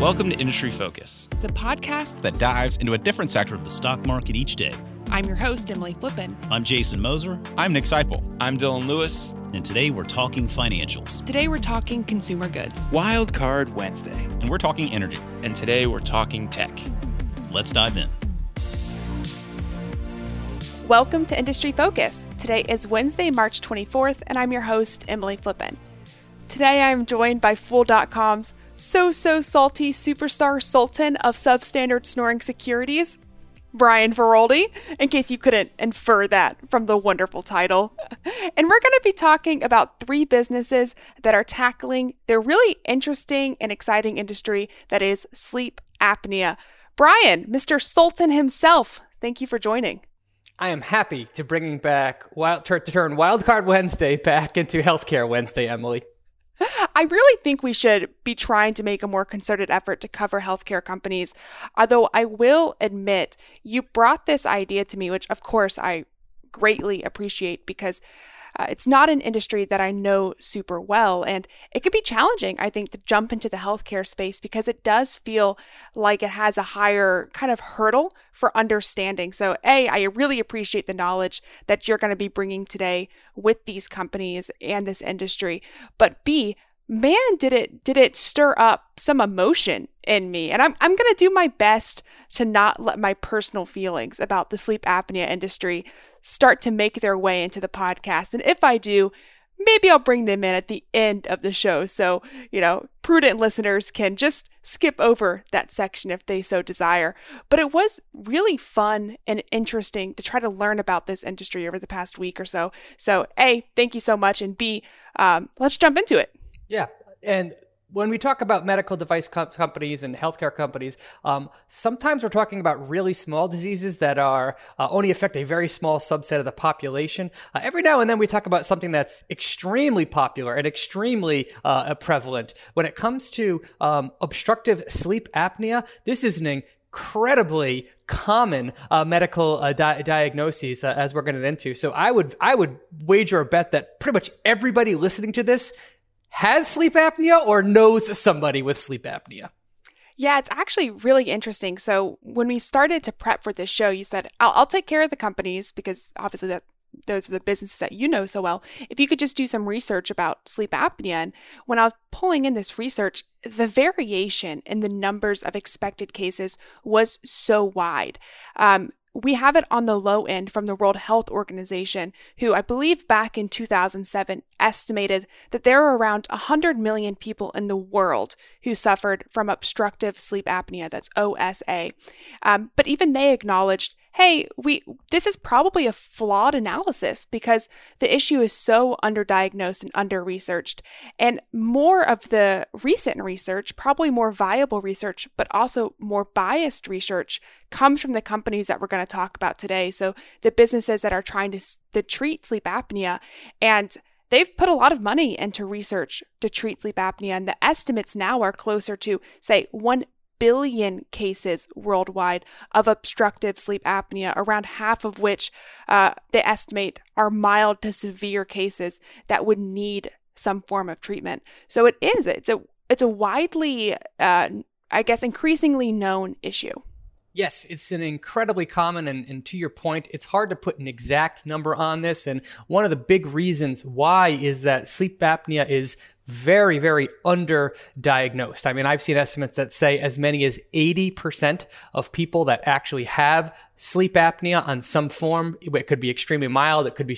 Welcome to Industry Focus, the podcast that dives into a different sector of the stock market each day. I'm your host, Emily Flippen. I'm Jason Moser. I'm Nick Sciple. I'm Dylan Lewis. And today we're talking financials. Today we're talking consumer goods. Wild Card Wednesday. And we're talking energy. And today we're talking tech. Let's dive in. Welcome to Industry Focus. Today is Wednesday, March 24th, and I'm your host, Emily Flippen. Today I'm joined by Fool.com's so so salty superstar sultan of substandard snoring securities, Brian Feroldi, in case you couldn't infer that from the wonderful title. And we're going to be talking about three businesses that are tackling the really interesting and exciting industry that is sleep apnea. Brian, Mr. Sultan himself, thank you for joining. I am happy to bringing back wild to turn Wildcard Wednesday back into Healthcare Wednesday, Emily. I really think we should be trying to make a more concerted effort to cover healthcare companies. Although I will admit, you brought this idea to me, which of course I greatly appreciate because uh, it's not an industry that I know super well, and it could be challenging, I think, to jump into the healthcare space because it does feel like it has a higher kind of hurdle for understanding. So, A, I really appreciate the knowledge that you're going to be bringing today with these companies and this industry, but B, man did it did it stir up some emotion in me. And i'm, I'm going to do my best to not let my personal feelings about the sleep apnea industry start to make their way into the podcast. And if i do maybe i'll bring them in at the end of the show. So you know prudent listeners can just skip over that section if they so desire. But it was really fun and interesting to try to learn about this industry over the past week or so. So a thank you so much. And b um, let's jump into it yeah. And when we talk about medical device co- companies and healthcare companies, um, sometimes we're talking about really small diseases that are uh, only affect a very small subset of the population. Uh, every now and then we talk about something that's extremely popular and extremely uh, prevalent. When it comes to um, obstructive sleep apnea, this is an incredibly common uh, medical uh, di- diagnoses uh, as we're going to into. So I would I would wager a bet that pretty much everybody listening to this has sleep apnea or knows somebody with sleep apnea. Yeah, it's actually really interesting. So when we started to prep for this show, you said, I'll, I'll take care of the companies because obviously that those are the businesses that you know so well. If you could just do some research about sleep apnea. And when I was pulling in this research, the variation in the numbers of expected cases was so wide. Um, we have it on the low end from the World Health Organization, who I believe back in 2007 estimated that there are around 100 million people in the world who suffered from obstructive sleep apnea, that's OSA. Um, but even they acknowledged hey, we this is probably a flawed analysis because the issue is so underdiagnosed and under-researched. And more of the recent research, probably more viable research, but also more biased research comes from the companies that we're going to talk about today. So the businesses that are trying to, to treat sleep apnea and They've put a lot of money into research to treat sleep apnea, and the estimates now are closer to, say, 1 billion cases worldwide of obstructive sleep apnea, around half of which uh, they estimate are mild to severe cases that would need some form of treatment. So it is. It's a it's a widely, uh, I guess, increasingly known issue. Yes, it's an incredibly common, and, and, to your point, it's hard to put an exact number on this. And one of the big reasons why is that sleep apnea is very, very underdiagnosed. I mean, I've seen estimates that say as many as 80% of people that actually have sleep apnea on some form, it could be extremely mild, it could be,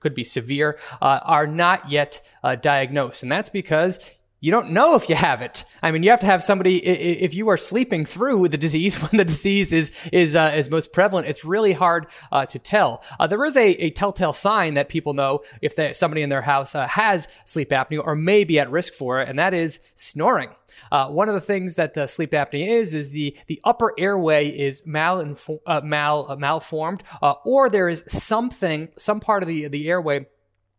could be severe, uh, are not yet uh, diagnosed. And that's because you don't know if you have it. I mean, you have to have somebody. If you are sleeping through the disease when the disease is is uh, is most prevalent, it's really hard uh, to tell. Uh, there is a, a telltale sign that people know if they, somebody in their house uh, has sleep apnea or may be at risk for it, and that is snoring. Uh, one of the things that uh, sleep apnea is is the the upper airway is mal mal malformed, or there is something, some part of the the airway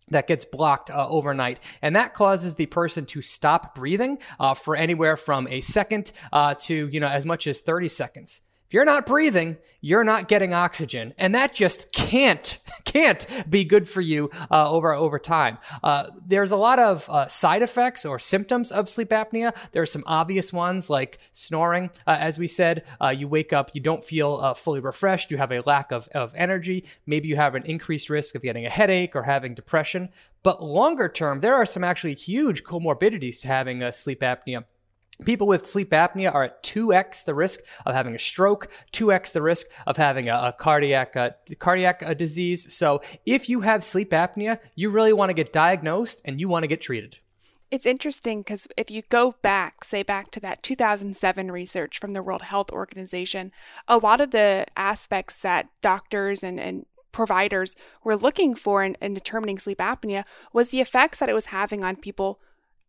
that gets blocked uh, overnight. And that causes the person to stop breathing uh, for anywhere from a second uh, to, you know, as much as 30 seconds. If you're not breathing, you're not getting oxygen, and that just can't can't be good for you uh, over over time. Uh, there's a lot of uh, side effects or symptoms of sleep apnea. There are some obvious ones like snoring. Uh, as we said, uh, you wake up, you don't feel uh, fully refreshed, you have a lack of, of energy. Maybe you have an increased risk of getting a headache or having depression. But longer term, there are some actually huge comorbidities to having sleep apnea. People with sleep apnea are at 2x the risk of having a stroke, 2x the risk of having a, a cardiac uh, cardiac uh, disease. So, if you have sleep apnea, you really want to get diagnosed and you want to get treated. It's interesting because if you go back, say back to that 2007 research from the World Health Organization, a lot of the aspects that doctors and, and providers were looking for in, in determining sleep apnea was the effects that it was having on people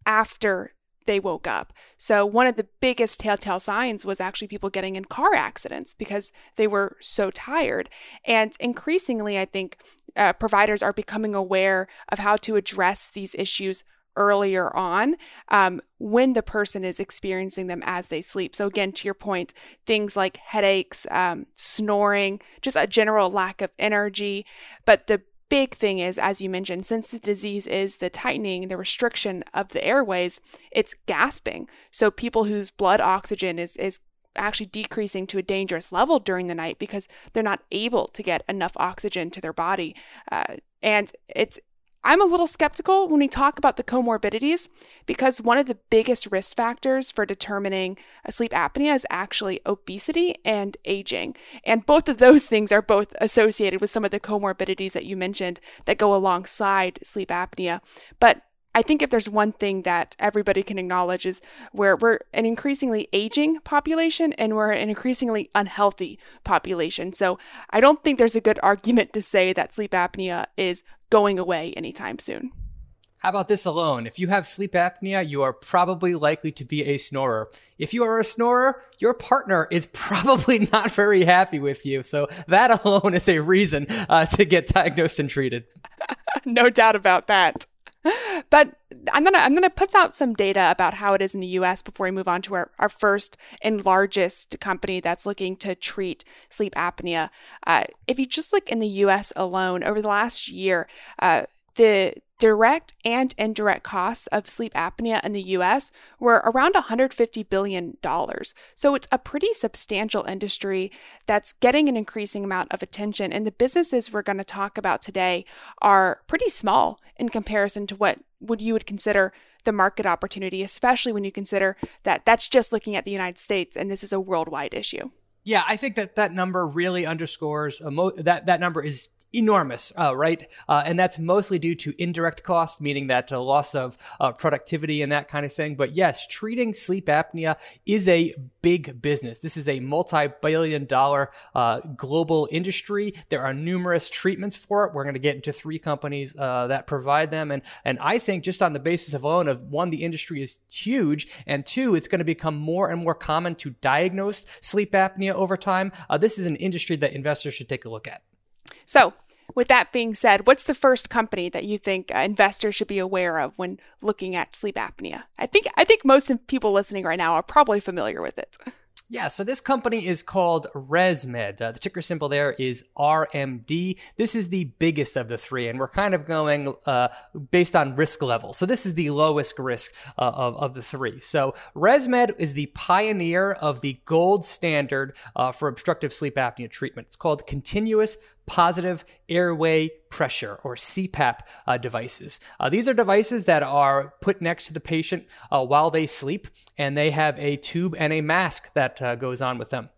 after they woke up. So, one of the biggest telltale signs was actually people getting in car accidents because they were so tired. And increasingly, I think uh, providers are becoming aware of how to address these issues earlier on um, when the person is experiencing them as they sleep. So, again, to your point, things like headaches, um, snoring, just a general lack of energy. But the big thing is, as you mentioned, since the disease is the tightening, the restriction of the airways, it's gasping. So people whose blood oxygen is is actually decreasing to a dangerous level during the night because they're not able to get enough oxygen to their body. Uh, and it's I'm a little skeptical when we talk about the comorbidities because one of the biggest risk factors for determining a sleep apnea is actually obesity and aging. And both of those things are both associated with some of the comorbidities that you mentioned that go alongside sleep apnea. But I think if there's one thing that everybody can acknowledge is where we're an increasingly aging population and we're an increasingly unhealthy population. So I don't think there's a good argument to say that sleep apnea is going away anytime soon. How about this alone? If you have sleep apnea, you are probably likely to be a snorer. If you are a snorer, your partner is probably not very happy with you. So that alone is a reason uh, to get diagnosed and treated. no doubt about that. But I'm gonna I'm gonna put out some data about how it is in the U.S. before we move on to our, our first and largest company that's looking to treat sleep apnea. Uh, if you just look in the U.S. alone, over the last year, uh, the direct and indirect costs of sleep apnea in the US were around $150 billion. So it's a pretty substantial industry that's getting an increasing amount of attention. And the businesses we're going to talk about today are pretty small in comparison to what would you would consider the market opportunity, especially when you consider that that's just looking at the United States and this is a worldwide issue. Yeah, I think that that number really underscores uh, mo- that that number is enormous, uh, right? Uh, and that's mostly due to indirect costs, meaning that uh, loss of uh, productivity and that kind of thing. But yes, treating sleep apnea is a big business. This is a multi billion dollar uh, global industry. There are numerous treatments for it. We're going to get into three companies uh, that provide them. And, and I think just on the basis of alone of one, the industry is huge, and two, it's going to become more and more common to diagnose sleep apnea over time. this is an industry that investors should take a look at. So, with that being said, what's the first company that you think investors should be aware of when looking at sleep apnea? I think I think most people listening right now are probably familiar with it. Yeah, so this company is called ResMed. Uh, the ticker symbol there is RMD. This is the biggest of the three, and we're kind of going uh, based on risk level. So this is the lowest risk uh, of, of the three. So ResMed is the pioneer of the gold standard uh, for obstructive sleep apnea treatment. It's called continuous positive airway pressure or CPAP uh, devices. Uh, these are devices that are put next to the patient uh, while they sleep, and they have a tube and a mask that uh, goes on with them.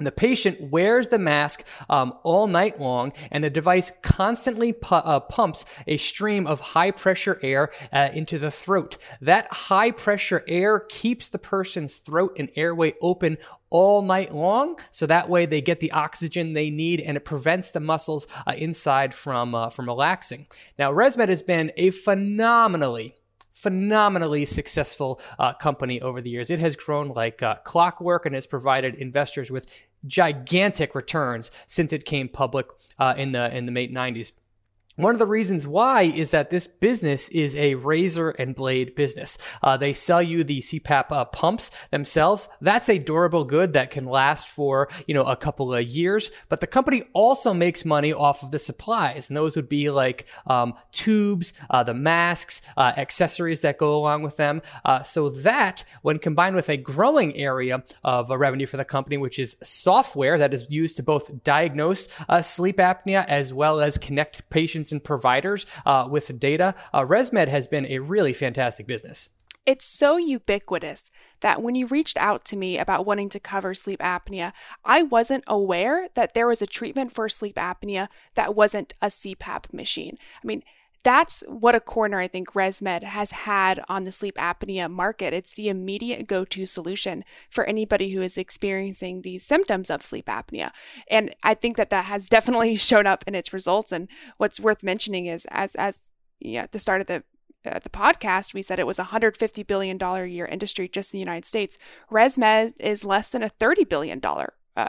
The patient wears the mask um, all night long, and the device constantly pu- uh, pumps a stream of high pressure air uh, into the throat. That high pressure air keeps the person's throat and airway open all night long, so that way they get the oxygen they need, and it prevents the muscles uh, inside from uh, from relaxing. Now, ResMed has been a phenomenally phenomenally successful uh, company over the years. It has grown like uh, clockwork and has provided investors with gigantic returns since it came public uh, in the in the late 90s. One of the reasons why is that this business is a razor and blade business. Uh, they sell you the CPAP uh, pumps themselves. That's a durable good that can last for you know a couple of years. But the company also makes money off of the supplies, and those would be like um, tubes, uh, the masks, uh, accessories that go along with them. Uh, so that, when combined with a growing area of uh, revenue for the company, which is software that is used to both diagnose sleep apnea as well as connect patients patients and providers uh, with data, uh, ResMed has been a really fantastic business. It's so ubiquitous that when you reached out to me about wanting to cover sleep apnea, I wasn't aware that there was a treatment for sleep apnea that wasn't a CPAP machine. I mean, that's what a corner I think ResMed has had on the sleep apnea market. It's the immediate go to solution for anybody who is experiencing these symptoms of sleep apnea. And I think that that has definitely shown up in its results. And what's worth mentioning is, as, as yeah, at the start of the uh, the podcast, we said it was a $150 billion a year industry just in the United States. ResMed is less than a $30 billion uh,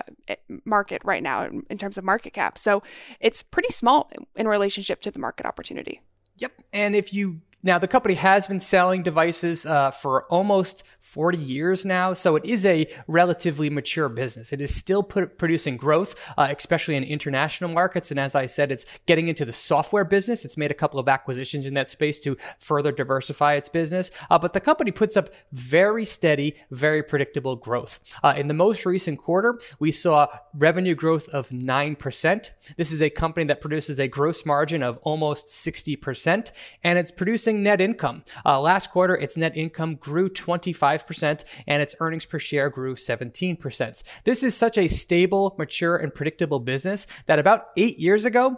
market right now in, in terms of market cap. So it's pretty small in relationship to the market opportunity. Yep. And if you now, the company has been selling devices uh, for almost 40 years now, so it is a relatively mature business. It is still producing growth, uh, especially in international markets. And as I said, it's getting into the software business. It's made a couple of acquisitions in that space to further diversify its business. Uh, but the company puts up very steady, very predictable growth. Uh, in the most recent quarter, we saw revenue growth of 9%. This is a company that produces a gross margin of almost 60%, and it's producing net income. Uh, last quarter, its net income grew 25% and its earnings per share grew 17%. This is such a stable, mature, and predictable business that about eight years ago,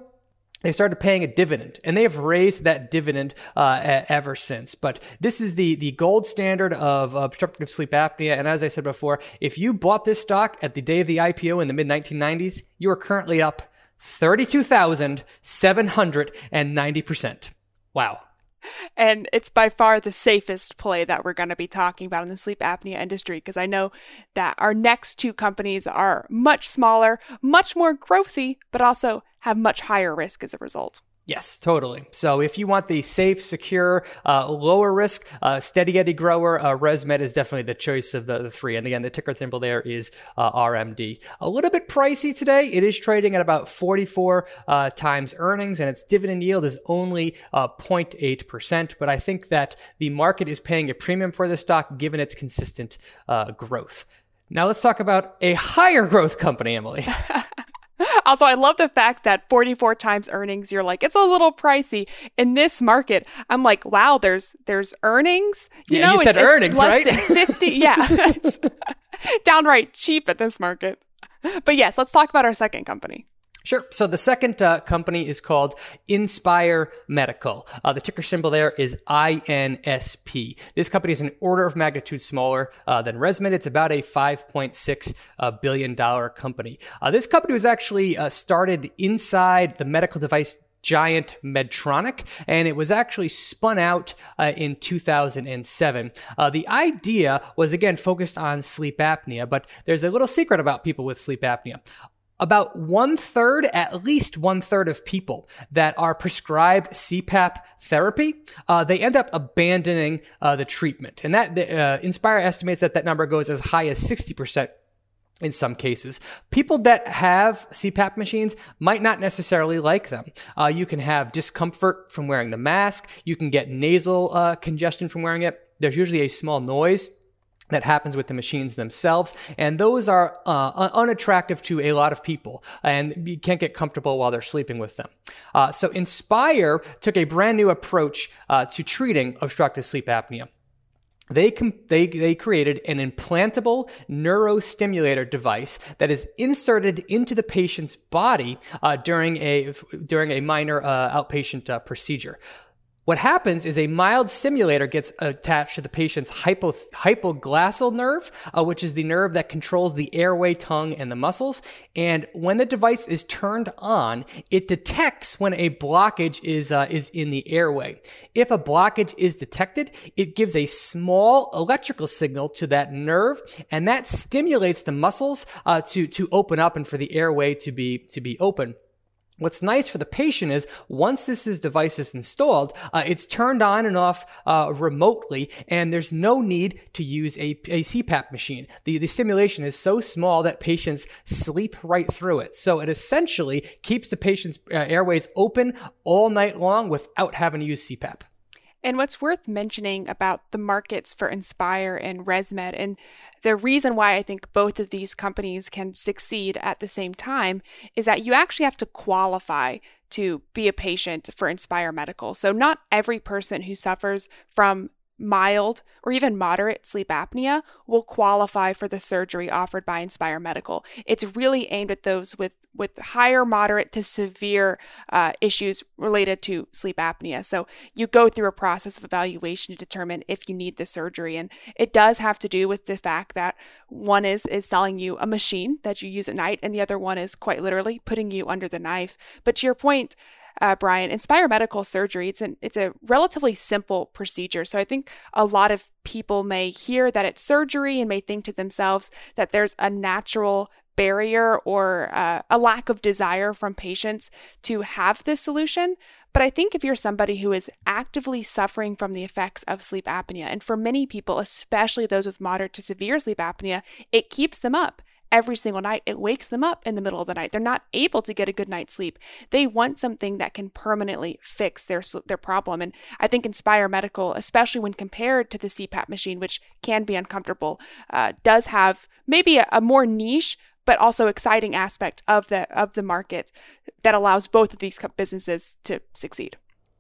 they started paying a dividend and they have raised that dividend uh, ever since but this is the the gold standard of uh, obstructive sleep apnea and as i said before if you bought this stock at the day of the ipo in the mid 1990s you are currently up 32790% wow and it's by far the safest play that we're going to be talking about in the sleep apnea industry because I know that our next two companies are much smaller, much more growthy, but also have much higher risk as a result. Yes, totally. So if you want the safe, secure, uh, lower risk, uh, steady Eddie grower, uh, ResMed is definitely the choice of the, the, three. And again, the ticker symbol there is uh, RMD. A little bit pricey today. It is trading at about 44 uh, times earnings, and its dividend yield is only 0.8%. Uh, but I think that the market is paying a premium for the stock given its consistent growth. Now let's talk about a higher growth company, Emily. also, I love the fact that 44 times earnings, you're like, it's a little pricey. In this market, I'm like, wow, there's there's earnings. You yeah, know, you said it's, earnings, it's right? 50. Yeah. it's downright cheap at this market. But yes, let's talk about our second company. Sure. So the second uh, company is called Inspire Medical. Uh, the ticker symbol there is INSP. This company is an order of magnitude smaller uh, than ResMed. It's about a $5.6 uh, billion company. Uh, this company was actually uh, started inside the medical device giant Medtronic, and it was actually spun out uh, in 2007. Uh, the idea was again focused on sleep apnea, but there's a little secret about people with sleep apnea about one third, at least one third of people that are prescribed CPAP therapy, uh, they end up abandoning uh, the treatment. And that uh, Inspire estimates that that number goes as high as 60% in some cases. People that have CPAP machines might not necessarily like them. Uh, you can have discomfort from wearing the mask. You can get nasal uh, congestion from wearing it. There's usually a small noise that happens with the machines themselves. And those are uh, unattractive to a lot of people and you can't get comfortable while they're sleeping with them. Uh, so Inspire took a brand new approach uh, to treating obstructive sleep apnea. They, com- they, they created an implantable neurostimulator device that is inserted into the patient's body uh, during, a, during a minor uh, outpatient uh, procedure. What happens is a mild stimulator gets attached to the patient's hypo, hypoglossal nerve, uh, which is the nerve that controls the airway, tongue, and the muscles. And when the device is turned on, it detects when a blockage is, uh, is in the airway. If a blockage is detected, it gives a small electrical signal to that nerve, and that stimulates the muscles uh, to, to open up and for the airway to be, to be open. What's nice for the patient is once this is device is installed, uh, it's turned on and off uh, remotely, and there's no need to use a, a CPAP machine. The, the stimulation is so small that patients sleep right through it. So it essentially keeps the patient's uh, airways open all night long without having to use CPAP. And what's worth mentioning about the markets for Inspire and ResMed, and the reason why I think both of these companies can succeed at the same time, is that you actually have to qualify to be a patient for Inspire Medical. So, not every person who suffers from mild or even moderate sleep apnea will qualify for the surgery offered by Inspire Medical. It's really aimed at those with with higher, moderate to severe uh, issues related to sleep apnea. So you go through a process of evaluation to determine if you need the surgery, and it does have to do with the fact that one is is selling you a machine that you use at night, and the other one is quite literally putting you under the knife. But to your point uh, Brian, Inspire Medical Surgery. It's an it's a relatively simple procedure. So I think a lot of people may hear that it's surgery and may think to themselves that there's a natural barrier or uh, a lack of desire from patients to have this solution. But I think if you're somebody who is actively suffering from the effects of sleep apnea, and for many people, especially those with moderate to severe sleep apnea, it keeps them up every single night. It wakes them up in the middle of the night. They're not able to get a good night's sleep. They want something that can permanently fix their their problem. And I think Inspire Medical, especially when compared to the CPAP machine, which can be uncomfortable, uh, does have maybe a, a more niche but also exciting aspect of the of the market that allows both of these businesses to succeed.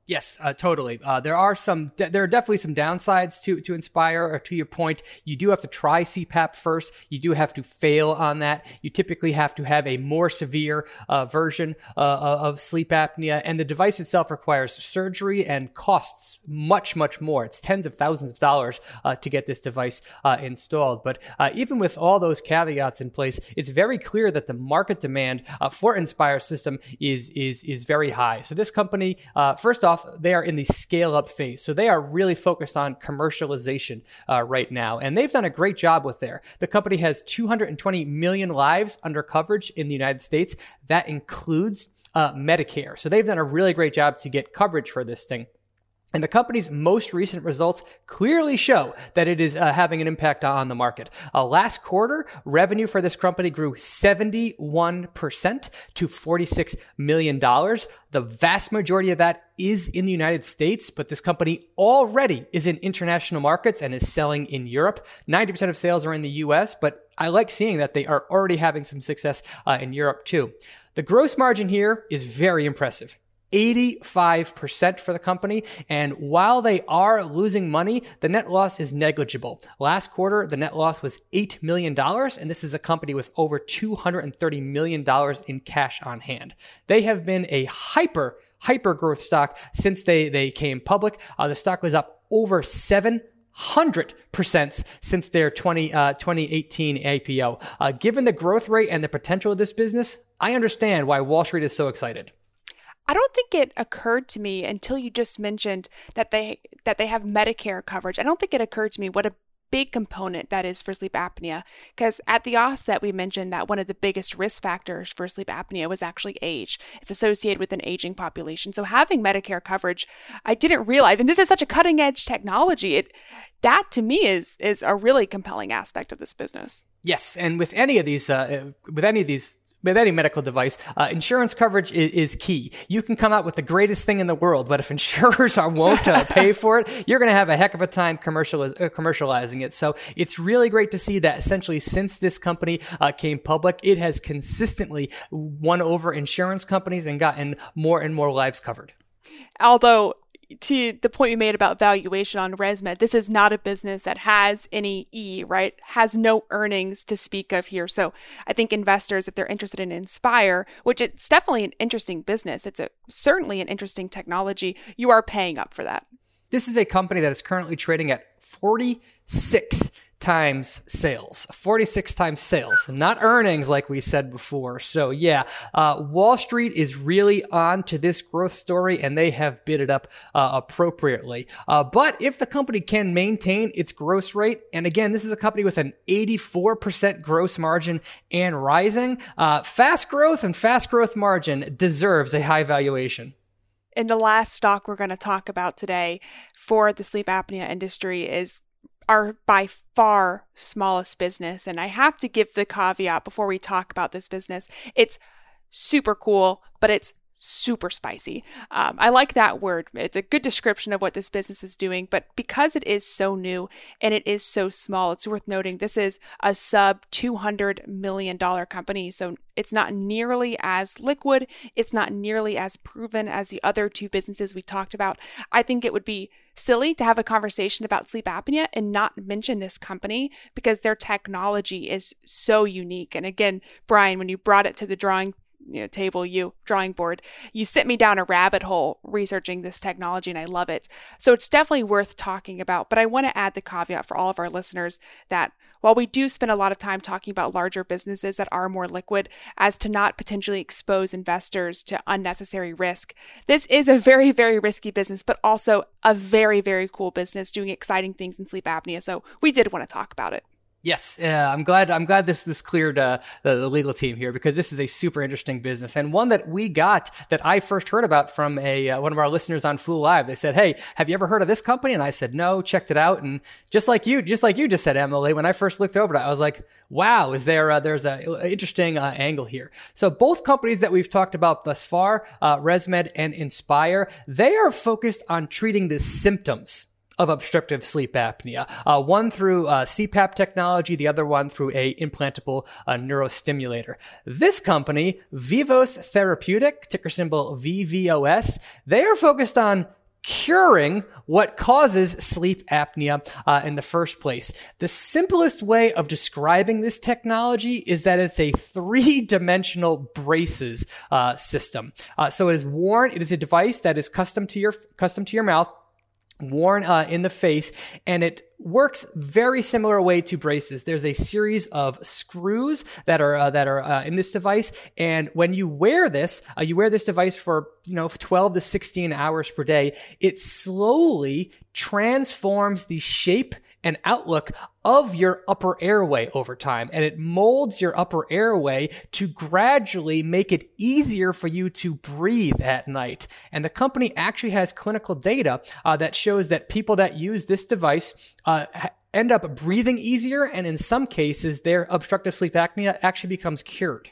Yes, uh, totally. Uh, there are some, there are definitely some downsides to to Inspire. Or to your point, you do have to try CPAP first. You do have to fail on that. You typically have to have a more severe uh, version uh, uh, of sleep apnea, and the device itself requires surgery and costs much, much more. It's tens of thousands of dollars uh, to get this device installed. But even with all those caveats in place, it's very clear that the market demand for Inspire system is is is very high. So this company, first off they are in the scale up phase. So they are really focused on commercialization uh, right now. And they've done a great job with there. The company has 220 million lives under coverage in the United States. That includes uh, Medicare. So they've done a really great job to get coverage for this thing. And the company's most recent results clearly show that it is uh, having an impact on the market. Uh, last quarter, revenue for this company grew 71% to $46 million. The vast majority of that is in the United States, but this company already is in international markets and is selling in Europe. 90% of sales are in the US, but I like seeing that they are already having some success uh, in Europe too. The gross margin here is very impressive. 85% for the company. And while they are losing money, the net loss is negligible. Last quarter, the net loss was $8 million, and this is a company with over $230 million in cash on hand. They have been a hyper, hyper growth stock since they, they came public. Uh, the stock was up over 7 100% since their 20, uh, 2018 IPO. Uh, given the growth rate and the potential of this business, I understand why Wall Street is so excited. I don't think it occurred to me until you just mentioned that they that they have Medicare coverage. I don't think it occurred to me what a big component that is for sleep apnea because at the offset we mentioned that one of the biggest risk factors for sleep apnea was actually age. It's associated with an aging population. So having medicare coverage i didn't realize and this is such a cutting edge technology it that to me is is a really compelling aspect of this business. Yes and with any of these uh, with any of these with any medical device, uh, insurance coverage is, is, key. You can come out with the greatest thing in the world, but if insurers are won't uh, pay for it, you're going to have a heck of a time commercializ- uh, commercializing it. So it's really great to see that essentially since this company uh, came public, it has consistently won over insurance companies and gotten more and more lives covered. Although to the point you made about valuation on ResMed, this is not a business that has any E, right? Has no earnings to speak of here. So I think investors, if they're interested in Inspire, which it's definitely an interesting business, it's a certainly an interesting technology, you are paying up for that. This is a company that is currently trading at 46 times sales, 46 times sales, not earnings like we said before. So yeah, uh, Wall Street is really on to this growth story and they have bid it up uh, appropriately. Uh, but if the company can maintain its gross rate, and again, this is a company with an 84% gross margin and rising, uh, fast growth and fast growth margin deserves a high valuation. And the last stock we're going to talk about today for the sleep apnea industry is our by far smallest business. And I have to give the caveat before we talk about this business. It's super cool, but it's super spicy. Um, I like that word. It's a good description of what this business is doing. But because it is so new and it is so small, it's worth noting this is a sub $200 million company. So it's not nearly as liquid. It's not nearly as proven as the other two businesses we talked about. I think it would be silly to have a conversation about sleep apnea and not mention this company because their technology is so unique. And again, Brian, when you brought it to the drawing you know table you drawing board. You sent me down a rabbit hole researching this technology and i love it. So it's definitely worth talking about but i want to add the caveat for all of our listeners that while we do spend a lot of time talking about larger businesses that are more liquid as to not potentially expose investors to unnecessary risk this is a very very risky business but also a very very cool business doing exciting things in sleep apnea. So we did want to talk about it Yes, yeah, I'm glad. I'm glad this this cleared uh, the, the, legal team here because this is a super interesting business and one that we got that I first heard about from a uh, one of our listeners on Fool Live. They said, "Hey, have you ever heard of this company?" And I said, "No." Checked it out, and just like you, just like you just said, Emily, when I first looked over it, I was like, "Wow, is there uh, there's a interesting uh, angle here?" So both companies that we've talked about thus far, uh, ResMed and Inspire, they are focused on treating the symptoms of obstructive sleep apnea. Uh, one through uh, CPAP technology, the other one through a implantable uh, neurostimulator. This company, Vivos Therapeutic, ticker symbol VVOS, they are focused on curing what causes sleep apnea uh, in the first place. The simplest way of describing this technology is that it's a three-dimensional braces uh, system. Uh, so it is worn. It is a device that is custom to your custom to your mouth worn uh, in the face and it works very similar way to braces. There's a series of screws that are uh, that are uh, in this device and when you wear this uh, you wear this device for you know 12 to 16 hours per day it slowly transforms the shape and outlook of your upper airway over time. And it molds your upper airway to gradually make it easier for you to breathe at night. And the company actually has clinical data uh, that shows that people that use this device uh, end up breathing easier. And in some cases, their obstructive sleep apnea actually becomes cured.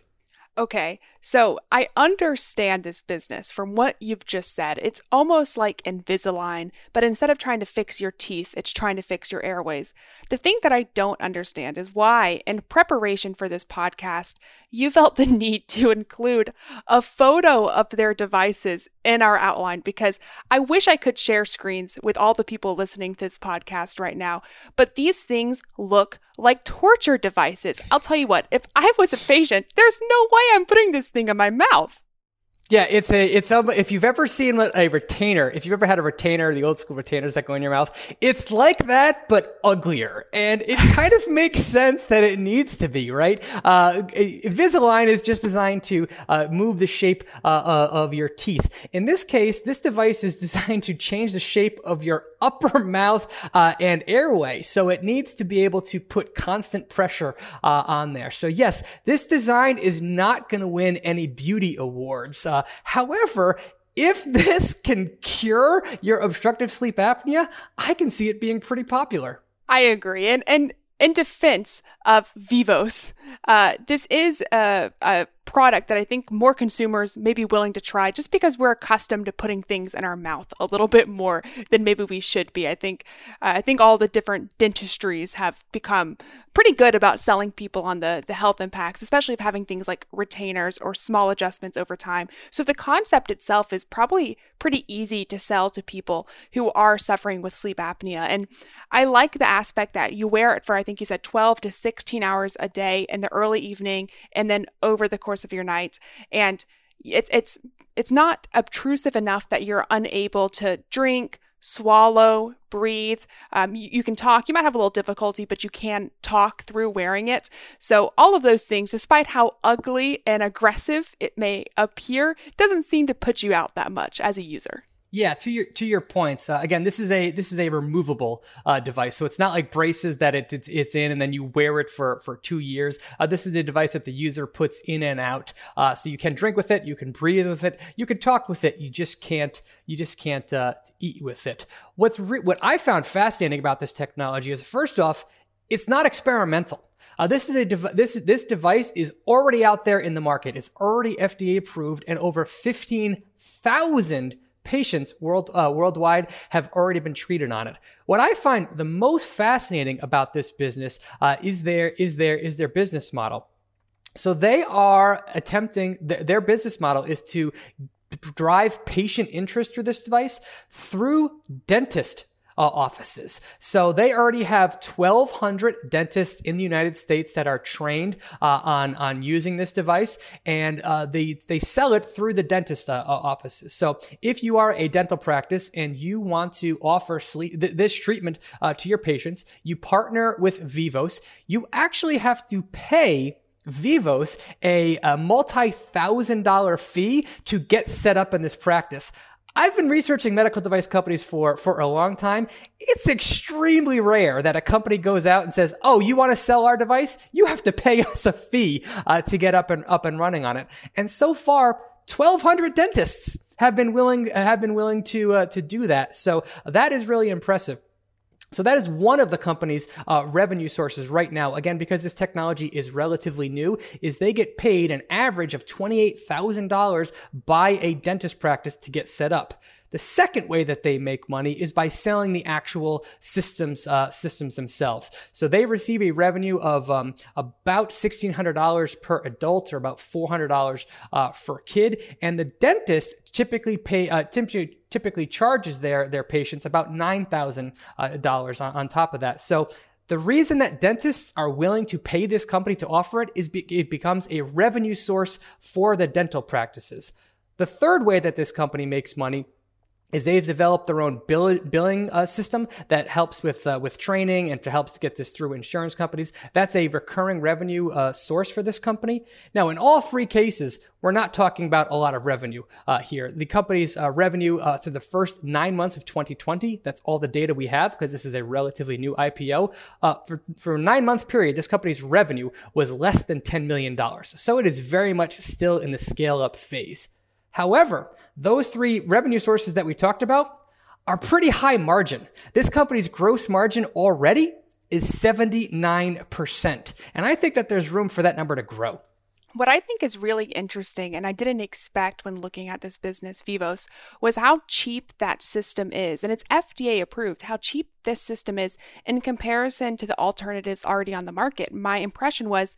Okay, so I understand this business from what you've just said. It's almost like Invisalign, but instead of trying to fix your teeth, it's trying to fix your airways. The thing that I don't understand is why, in preparation for this podcast, you felt the need to include a photo of their devices in our outline because I wish I could share screens with all the people listening to this podcast right now, but these things look like torture devices. I'll tell you what, if I was a patient, there's no way I'm putting this thing in my mouth. Yeah, it's a it's a, if you've ever seen a retainer, if you've ever had a retainer, the old school retainers that go in your mouth, it's like that but uglier, and it kind of makes sense that it needs to be right. Uh, Invisalign is just designed to uh, move the shape uh, uh, of your teeth. In this case, this device is designed to change the shape of your upper mouth uh, and airway, so it needs to be able to put constant pressure uh, on there. So yes, this design is not going to win any beauty awards. Uh, however, if this can cure your obstructive sleep apnea, I can see it being pretty popular. I agree. And and in defense of Vivos, uh, this is a, a product that I think more consumers may be willing to try just because we're accustomed to putting things in our mouth a little bit more than maybe we should be. I think uh, I think all the different dentistries have become pretty good about selling people on the the health impacts, especially of having things like retainers or small adjustments over time. So the concept itself is probably pretty easy to sell to people who are suffering with sleep apnea. And I like the aspect that you wear it for I think you said 12 to 16 hours a day in the early evening and then over the course course of your night and it's it's it's not obtrusive enough that you're unable to drink swallow, breathe. Um, you, you, can talk. You might have a little difficulty, but you can talk through wearing it. So, all of those things, despite how ugly and aggressive it may appear, doesn't seem to put you out that much as a user. Yeah, to your to your points. Uh, again, this is a this is a removable uh, device, so it's not like braces that it, it's, it's in and then you wear it for for two years. Uh, this is a device that the user puts in and out, uh, so you can drink with it, you can breathe with it, you can talk with it. You just can't you just can't uh, eat with it. What's re- what I found fascinating about this technology is first off, it's not experimental. Uh, this is a dev- this this device is already out there in the market. It's already FDA approved, and over fifteen thousand patients world, uh, worldwide have already been treated on it. What I find the most fascinating about this business uh, is their is their is their business model. So they are attempting th- their business model is to drive patient interest through this device through dentist uh, offices. So they already have 1,200 dentists in the United States that are trained uh, on on using this device, and uh, they they sell it through the dentist uh, offices. So if you are a dental practice and you want to offer sleep, th- this treatment uh, to your patients, you partner with Vivos. You actually have to pay. Vivos a, a multi thousand dollar fee to get set up in this practice. I've been researching medical device companies for, for a long time. It's extremely rare that a company goes out and says, "Oh, you want to sell our device? You have to pay us a fee uh, to get up and up and running on it." And so far, 1,200 dentists have been willing have been willing to uh, to do that. So that is really impressive. So that is one of the company's uh, revenue sources right now. Again, because this technology is relatively new, is they get paid an average of $28,000 by a dentist practice to get set up. The second way that they make money is by selling the actual systems uh, systems themselves. So they receive a revenue of um, about sixteen hundred dollars per adult, or about four hundred dollars uh, for a kid, and the dentist typically pay uh, typically typically charges their their patients about nine thousand uh, dollars on, on top of that. So the reason that dentists are willing to pay this company to offer it is be- it becomes a revenue source for the dental practices. The third way that this company makes money is they've developed their own bill, billing uh, system that helps with uh, with training and to helps to get this through insurance companies. That's a recurring revenue uh, source for this company. Now, in all three cases, we're not talking about a lot of revenue uh, here. The company's uh, revenue uh, through the first nine months of 2020, that's all the data we have because this is a relatively new IPO. for for a nine month period, this company's revenue was less than 10 million dollars. So it is very much still in the scale up phase. However, those three revenue sources that we talked about are pretty high margin. This company's gross margin already is 79%. And I think that there's room for that number to grow. What I think is really interesting, and I didn't expect when looking at this business, Vivos, was how cheap that system is. And it's FDA approved, how cheap this system is in comparison to the alternatives already on the market. My impression was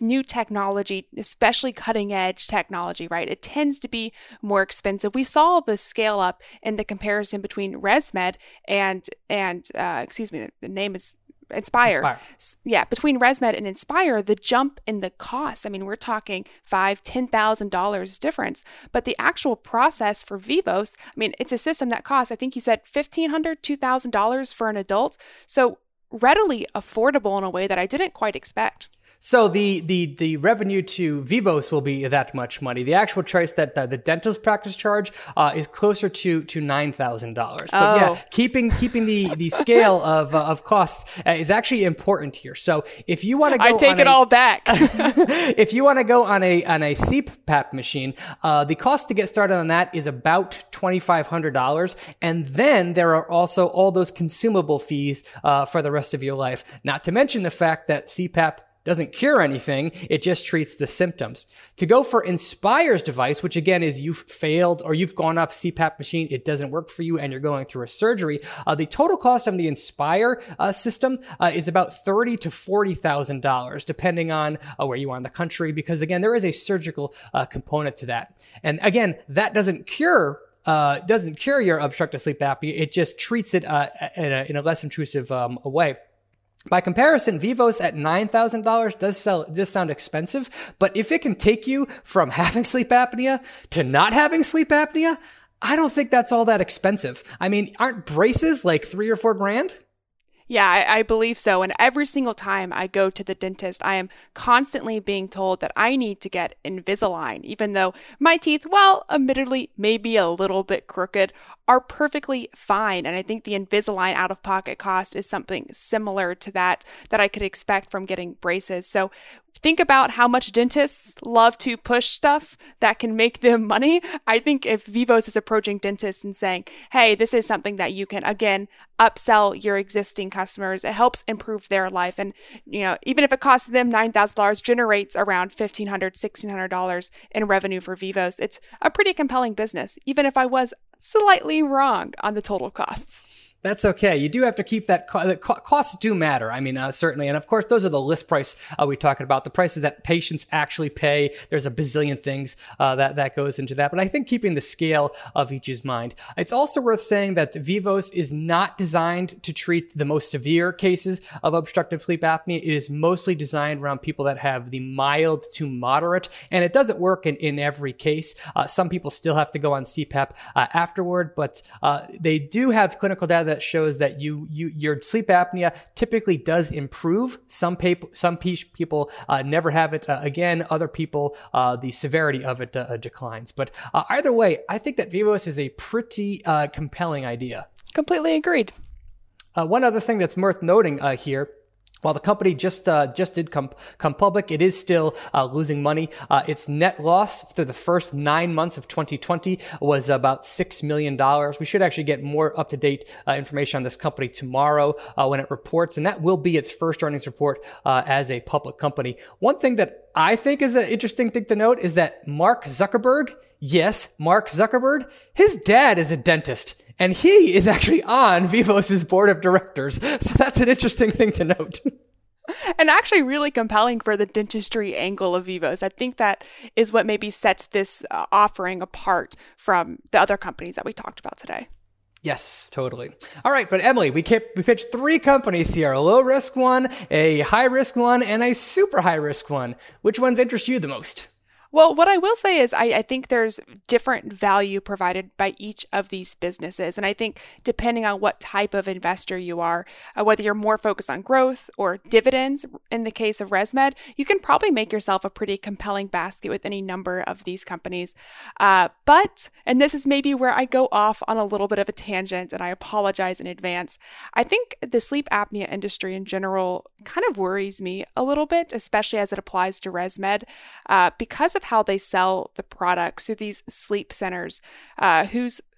new technology, especially cutting edge technology, right? It tends to be more expensive. We saw the scale up in the comparison between ResMed and and uh, excuse me, the name is Inspire. Inspire. Yeah, between ResMed and Inspire, the jump in the cost. I mean, we're talking five, ten thousand dollars difference. But the actual process for Vivos, I mean, it's a system that costs, I think you said fifteen hundred, two thousand dollars for an adult. So readily affordable in a way that I didn't quite expect. So the the the revenue to Vivos will be that much money. The actual choice that the, the dentist practice charge uh, is closer to to nine thousand dollars. But oh. yeah, keeping keeping the the scale of uh, of costs uh, is actually important here. So if you want to go, I take it a, all back. if you want to go on a on a CPAP machine, uh, the cost to get started on that is about twenty five hundred dollars, and then there are also all those consumable fees uh, for the rest of your life. Not to mention the fact that CPAP doesn't cure anything, it just treats the symptoms. To go for Inspire's device, which again is you've failed or you've gone off CPAP machine, it doesn't work for you, and you're going through a surgery, uh, the total cost of the Inspire uh, system uh, is about thirty to forty thousand dollars, depending on uh, where you are in the country, because again there is a surgical uh, component to that. And again, that doesn't cure uh, doesn't cure your obstructive sleep apnea. It just treats it uh, in, a, in, a, less intrusive um, way. By comparison, Vivos at $9,000 does sell, does sound expensive, but if it can take you from having sleep apnea to not having sleep apnea, I don't think that's all that expensive. I mean, aren't braces like three or four grand? Yeah, I, I, believe so. And every single time I go to the dentist, I am constantly being told that I need to get Invisalign, even though my teeth, well, admittedly, may be a little bit crooked, are perfectly fine. And I think the Invisalign out of pocket cost is something similar to that that I could expect from getting braces. So think about how much dentists love to push stuff that can make them money. I think if Vivos is approaching dentists and saying, hey, this is something that you can, again, upsell your existing customers, it helps improve their life. And, you know, even if it costs them $9,000, generates around $1,500, $1,600 in revenue for Vivos, it's a pretty compelling business, even if I was slightly wrong on the total costs. That's okay. You do have to keep that co- costs do matter. I mean, uh, certainly, and of course, those are the list price uh, we talking about. The prices that patients actually pay. There's a bazillion things uh, that that goes into that. But I think keeping the scale of each mind. It's also worth saying that Vivos is not designed to treat the most severe cases of obstructive sleep apnea. It is mostly designed around people that have the mild to moderate, and it doesn't work in in every case. Uh, some people still have to go on CPAP uh, afterward, but uh, they do have clinical data that shows that you you your sleep apnea typically does improve. Some people some people uh, never have it uh, again. Other people uh, the severity of it uh, declines. But uh, either way, I think that Vivos is a pretty uh, compelling idea. Completely agreed. one other thing that's worth noting here while the company just uh, just did come come public, it is still uh, losing money. Uh, its net loss through the first nine months of 2020 was about six million dollars. We should actually get more up to date uh, information on this company tomorrow uh, when it reports, and that will be its first earnings report uh, as a public company. One thing that I think is an interesting thing to note is that Mark Zuckerberg, yes, Mark Zuckerberg, his dad is a dentist. And he is actually on Vivos' board of directors. So that's an interesting thing to note. and actually really compelling for the dentistry angle of Vivos. I think that is what maybe sets this uh, offering apart from the other companies that we talked about today. Yes, totally. All right, but Emily, we kept, we pitched three companies here: a low risk one, a high risk one, and a super high risk one. Which ones interest you the most? Well, what I will say is, I, I, think there's different value provided by each of these businesses. And I think depending on what type of investor you are, uh, whether you're more focused on growth or dividends, in the case of ResMed, you can probably make yourself a pretty compelling basket with any number of these companies. Uh, but, and this is maybe where I go off on a little bit of a tangent, and I apologize in advance, I think the sleep apnea industry in general kind of worries me a little bit, especially as it applies to ResMed, uh, because of how they sell the products through these sleep centers, uh,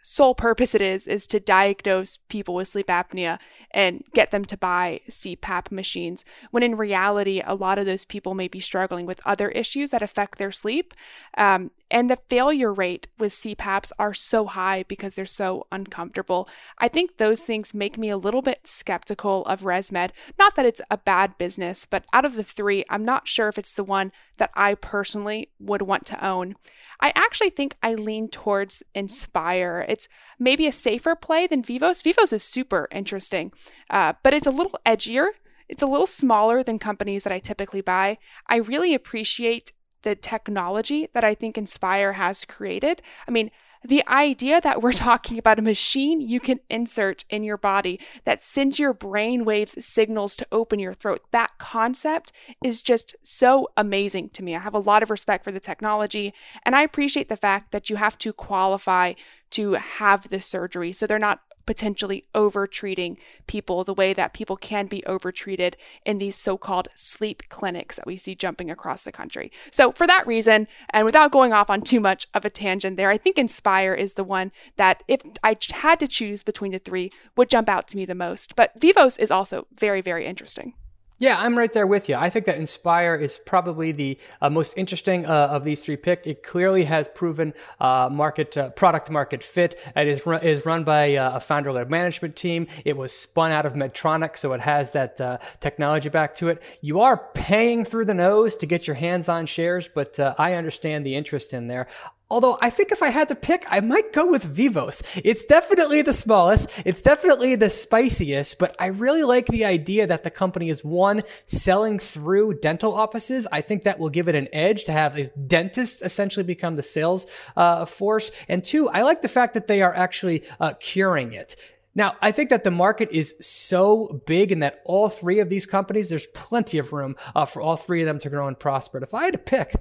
sole purpose it is is to diagnose people with sleep apnea and get them to buy CPAP machines when in reality a lot of those people may be struggling with other issues that affect their sleep. Um, and the failure rate with CPAPs are so high because they're so uncomfortable. I think those things make me a little bit skeptical of ResMed. Not that it's a bad business but out of the three I'm not sure if it's the one that I personally would want to own. I actually think I lean towards Inspire. It's maybe a safer play than Vivos. Vivos is super interesting, uh, but it's a little edgier. It's a little smaller than companies that I typically buy. I really appreciate the technology that I think Inspire has created. I mean, the idea that we're talking about a machine you can insert in your body that sends your brain waves signals to open your throat, that concept is just so amazing to me. I have a lot of respect for the technology, and I appreciate the fact that you have to qualify to have the surgery. So they're not potentially overtreating people the way that people can be overtreated in these so called sleep clinics that we see jumping across the country. So, for that reason, and without going off on too much of a tangent there, I think Inspire is the one that, if I had to choose between the three, would jump out to me the most. But Vivos is also very, very interesting. Yeah, I'm right there with you. I think that Inspire is probably the uh, most interesting uh, of these three pick. It clearly has proven uh, market uh, product market fit. It is run, is run by uh, a founder-led management team. It was spun out of Medtronic, so it has that uh, technology back to it. You are paying through the nose to get your hands on shares, but I understand the interest in there. Although I think if I had to pick, I might go with Vivos. It's definitely the smallest. It's definitely the spiciest, but I really like the idea that the company is one, selling through dental offices. I think that will give it an edge to have a dentist essentially become the sales uh, force. And two, I like the fact that they are actually uh, curing it. Now, I think that the market is so big and that all three of these companies, there's plenty of room uh, for all three of them to grow and prosper. But if I had to pick,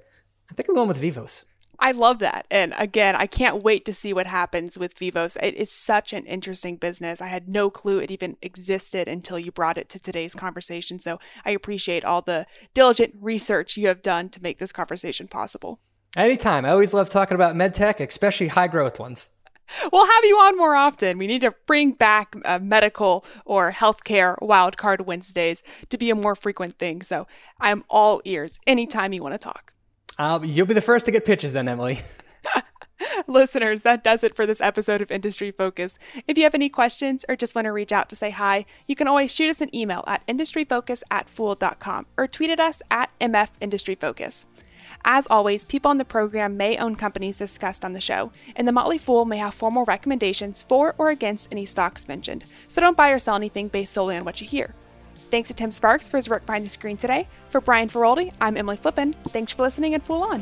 I think I'm going with Vivos. I love that. And again, I can't wait to see what happens with Vivos. It is such an interesting business. I had no clue it even existed until you brought it to today's conversation. So I appreciate all the diligent research you have done to make this conversation possible. Anytime. I always love talking about medtech, especially high growth ones. We'll have you on more often. We need to bring back uh, medical or healthcare wildcard Wednesdays to be a more frequent thing. So I'm all ears anytime you want to talk. Uh, you'll be the first to get pitches then, Emily. Listeners, that does it for this episode of Industry Focus. If you have any questions or just want to reach out to say hi, you can always shoot us an email at industryfocus at fool.com or tweet at us at MF Industry Focus. As always, people on the program may own companies discussed on the show, and the Motley Fool may have formal recommendations for or against any stocks mentioned, so don't buy or sell anything based solely on what you hear. Thanks to Tim Sparks for his work behind the screen today. For Brian Feroldi, I'm Emily Flippen. Thanks for listening and Fool On.